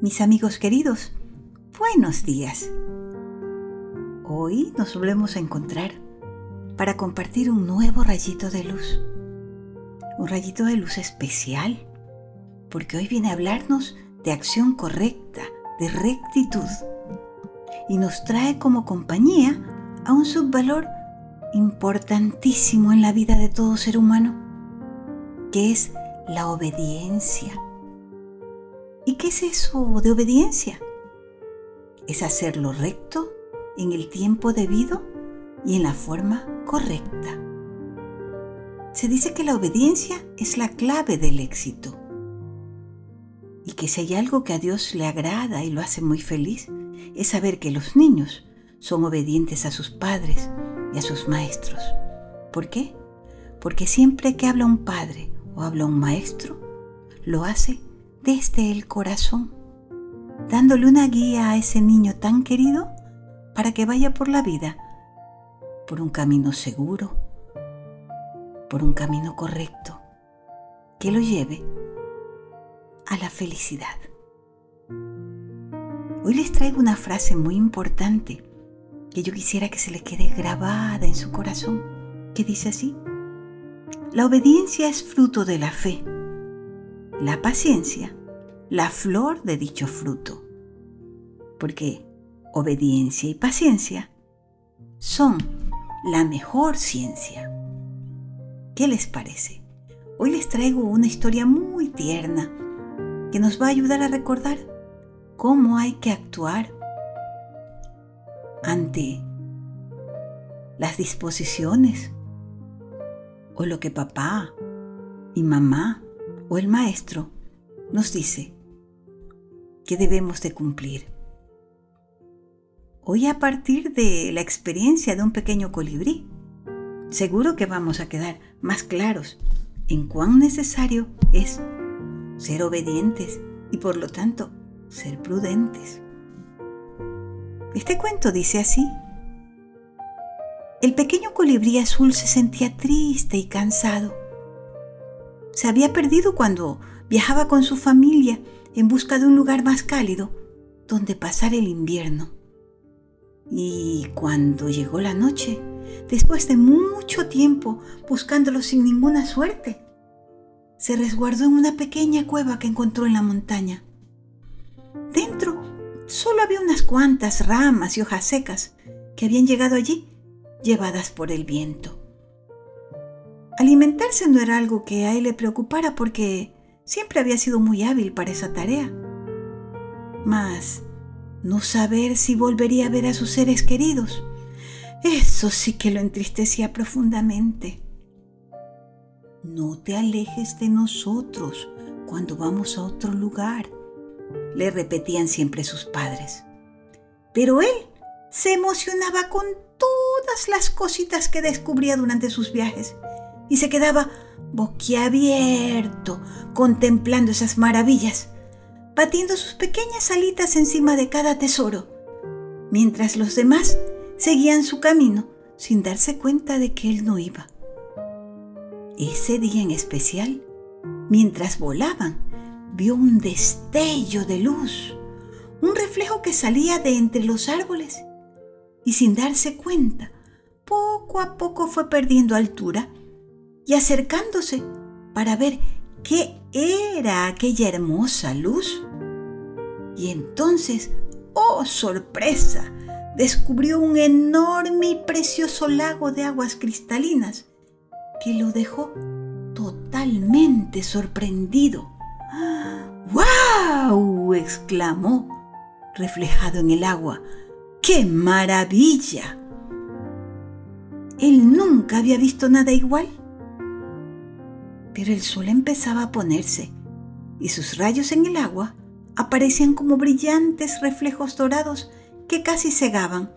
Mis amigos queridos, buenos días. Hoy nos volvemos a encontrar para compartir un nuevo rayito de luz. Un rayito de luz especial, porque hoy viene a hablarnos de acción correcta, de rectitud, y nos trae como compañía a un subvalor importantísimo en la vida de todo ser humano, que es la obediencia ¿Y qué es eso de obediencia? Es hacer lo recto en el tiempo debido y en la forma correcta. Se dice que la obediencia es la clave del éxito y que si hay algo que a Dios le agrada y lo hace muy feliz, es saber que los niños son obedientes a sus padres y a sus maestros. ¿Por qué? Porque siempre que habla un padre o habla un maestro, lo hace desde el corazón, dándole una guía a ese niño tan querido para que vaya por la vida, por un camino seguro, por un camino correcto, que lo lleve a la felicidad. Hoy les traigo una frase muy importante que yo quisiera que se le quede grabada en su corazón, que dice así, la obediencia es fruto de la fe la paciencia, la flor de dicho fruto. Porque obediencia y paciencia son la mejor ciencia. ¿Qué les parece? Hoy les traigo una historia muy tierna que nos va a ayudar a recordar cómo hay que actuar ante las disposiciones o lo que papá y mamá o el maestro nos dice que debemos de cumplir. Hoy a partir de la experiencia de un pequeño colibrí, seguro que vamos a quedar más claros en cuán necesario es ser obedientes y por lo tanto ser prudentes. Este cuento dice así. El pequeño colibrí azul se sentía triste y cansado se había perdido cuando viajaba con su familia en busca de un lugar más cálido donde pasar el invierno. Y cuando llegó la noche, después de mucho tiempo buscándolo sin ninguna suerte, se resguardó en una pequeña cueva que encontró en la montaña. Dentro solo había unas cuantas ramas y hojas secas que habían llegado allí llevadas por el viento. Alimentarse no era algo que a él le preocupara porque siempre había sido muy hábil para esa tarea. Mas no saber si volvería a ver a sus seres queridos, eso sí que lo entristecía profundamente. No te alejes de nosotros cuando vamos a otro lugar, le repetían siempre sus padres. Pero él se emocionaba con todas las cositas que descubría durante sus viajes y se quedaba boquiabierto contemplando esas maravillas, batiendo sus pequeñas alitas encima de cada tesoro, mientras los demás seguían su camino sin darse cuenta de que él no iba. Ese día en especial, mientras volaban, vio un destello de luz, un reflejo que salía de entre los árboles y sin darse cuenta, poco a poco fue perdiendo altura y acercándose para ver qué era aquella hermosa luz. Y entonces, ¡oh sorpresa! descubrió un enorme y precioso lago de aguas cristalinas que lo dejó totalmente sorprendido. ¡Wow! exclamó, reflejado en el agua. ¡Qué maravilla! Él nunca había visto nada igual pero el sol empezaba a ponerse y sus rayos en el agua aparecían como brillantes reflejos dorados que casi cegaban,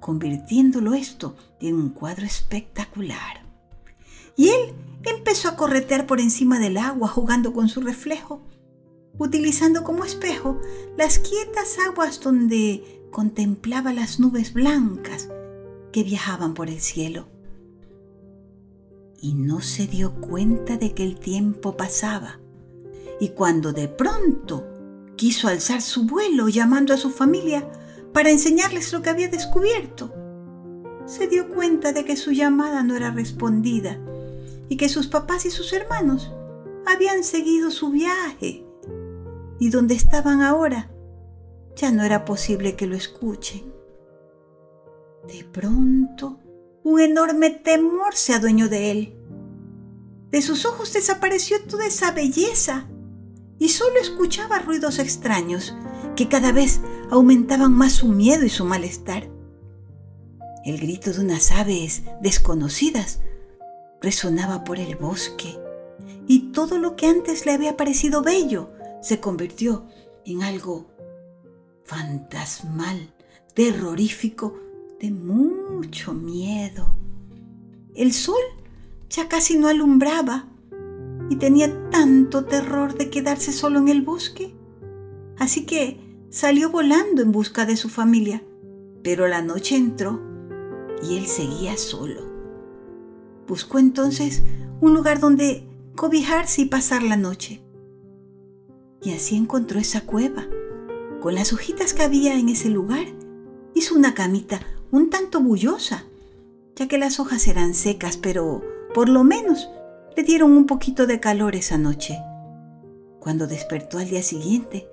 convirtiéndolo esto en un cuadro espectacular. Y él empezó a corretear por encima del agua jugando con su reflejo, utilizando como espejo las quietas aguas donde contemplaba las nubes blancas que viajaban por el cielo y no se dio cuenta de que el tiempo pasaba. Y cuando de pronto quiso alzar su vuelo llamando a su familia para enseñarles lo que había descubierto. Se dio cuenta de que su llamada no era respondida y que sus papás y sus hermanos habían seguido su viaje y donde estaban ahora ya no era posible que lo escuchen. De pronto, un enorme temor se adueñó de él. De sus ojos desapareció toda esa belleza y solo escuchaba ruidos extraños que cada vez aumentaban más su miedo y su malestar. El grito de unas aves desconocidas resonaba por el bosque y todo lo que antes le había parecido bello se convirtió en algo fantasmal, terrorífico, de mucho miedo. El sol ya casi no alumbraba y tenía tanto terror de quedarse solo en el bosque. Así que salió volando en busca de su familia, pero la noche entró y él seguía solo. Buscó entonces un lugar donde cobijarse y pasar la noche. Y así encontró esa cueva. Con las hojitas que había en ese lugar, hizo una camita un tanto bullosa, ya que las hojas eran secas, pero por lo menos le dieron un poquito de calor esa noche. Cuando despertó al día siguiente,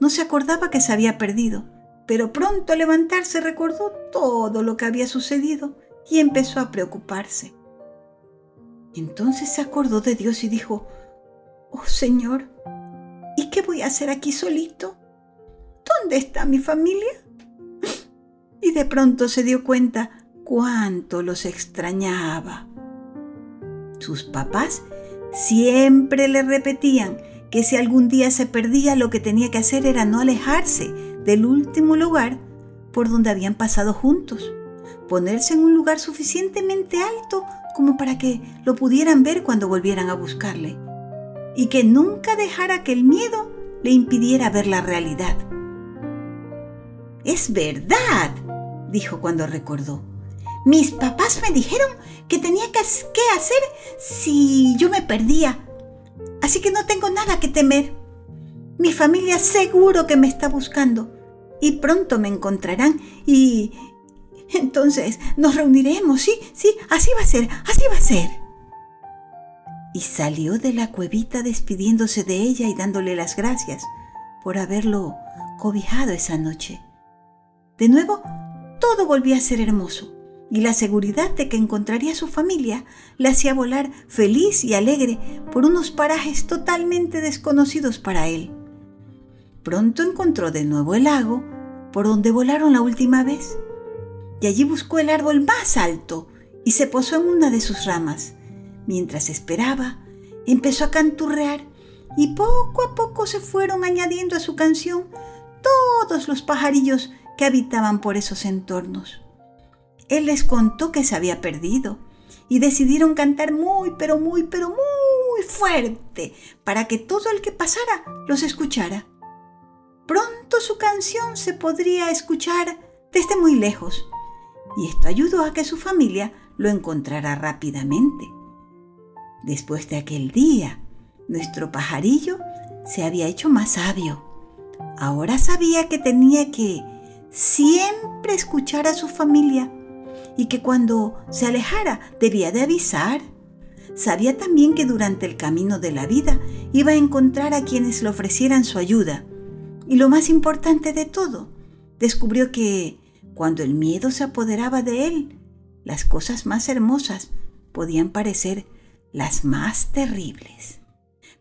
no se acordaba que se había perdido, pero pronto al levantarse recordó todo lo que había sucedido y empezó a preocuparse. Entonces se acordó de Dios y dijo, Oh Señor, ¿y qué voy a hacer aquí solito? ¿Dónde está mi familia? Y de pronto se dio cuenta cuánto los extrañaba. Sus papás siempre le repetían que si algún día se perdía lo que tenía que hacer era no alejarse del último lugar por donde habían pasado juntos, ponerse en un lugar suficientemente alto como para que lo pudieran ver cuando volvieran a buscarle, y que nunca dejara que el miedo le impidiera ver la realidad. Es verdad, dijo cuando recordó. Mis papás me dijeron que tenía que hacer si yo me perdía Así que no tengo nada que temer. Mi familia seguro que me está buscando y pronto me encontrarán y entonces nos reuniremos. Sí, sí, así va a ser, así va a ser. Y salió de la cuevita despidiéndose de ella y dándole las gracias por haberlo cobijado esa noche. De nuevo, todo volvía a ser hermoso y la seguridad de que encontraría a su familia le hacía volar feliz y alegre por unos parajes totalmente desconocidos para él. Pronto encontró de nuevo el lago por donde volaron la última vez, y allí buscó el árbol más alto y se posó en una de sus ramas. Mientras esperaba, empezó a canturrear y poco a poco se fueron añadiendo a su canción todos los pajarillos que habitaban por esos entornos. Él les contó que se había perdido y decidieron cantar muy, pero muy, pero muy fuerte para que todo el que pasara los escuchara. Pronto su canción se podría escuchar desde muy lejos y esto ayudó a que su familia lo encontrara rápidamente. Después de aquel día, nuestro pajarillo se había hecho más sabio. Ahora sabía que tenía que siempre escuchar a su familia y que cuando se alejara debía de avisar. Sabía también que durante el camino de la vida iba a encontrar a quienes le ofrecieran su ayuda. Y lo más importante de todo, descubrió que cuando el miedo se apoderaba de él, las cosas más hermosas podían parecer las más terribles.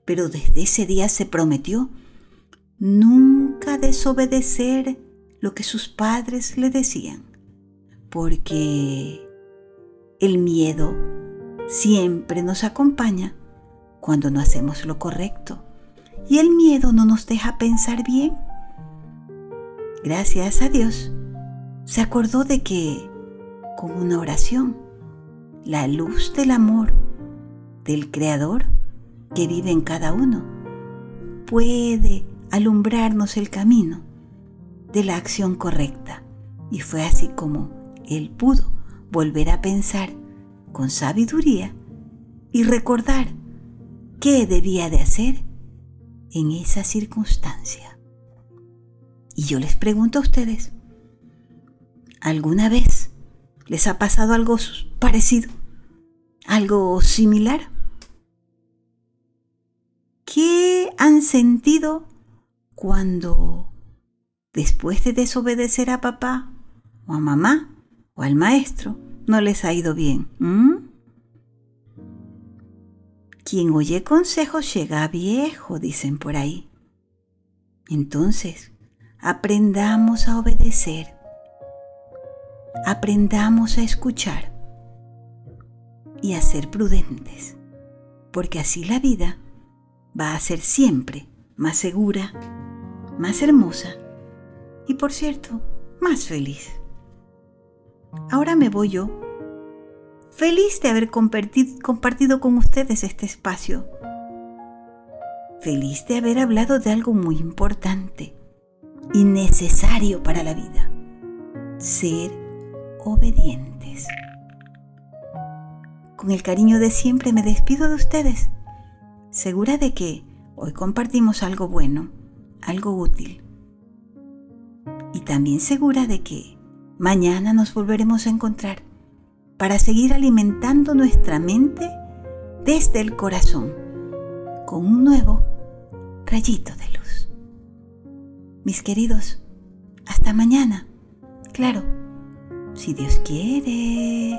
Pero desde ese día se prometió nunca desobedecer lo que sus padres le decían porque el miedo siempre nos acompaña cuando no hacemos lo correcto y el miedo no nos deja pensar bien. Gracias a Dios, se acordó de que con una oración, la luz del amor del Creador que vive en cada uno puede alumbrarnos el camino de la acción correcta. Y fue así como él pudo volver a pensar con sabiduría y recordar qué debía de hacer en esa circunstancia. Y yo les pregunto a ustedes, ¿alguna vez les ha pasado algo parecido? ¿Algo similar? ¿Qué han sentido cuando después de desobedecer a papá o a mamá o al maestro no les ha ido bien? Quien oye consejos llega viejo, dicen por ahí. Entonces, aprendamos a obedecer. Aprendamos a escuchar y a ser prudentes, porque así la vida va a ser siempre más segura, más hermosa y, por cierto, más feliz. Ahora me voy yo Feliz de haber compartido con ustedes este espacio. Feliz de haber hablado de algo muy importante y necesario para la vida. Ser obedientes. Con el cariño de siempre me despido de ustedes, segura de que hoy compartimos algo bueno, algo útil. Y también segura de que mañana nos volveremos a encontrar para seguir alimentando nuestra mente desde el corazón con un nuevo rayito de luz. Mis queridos, hasta mañana. Claro, si Dios quiere.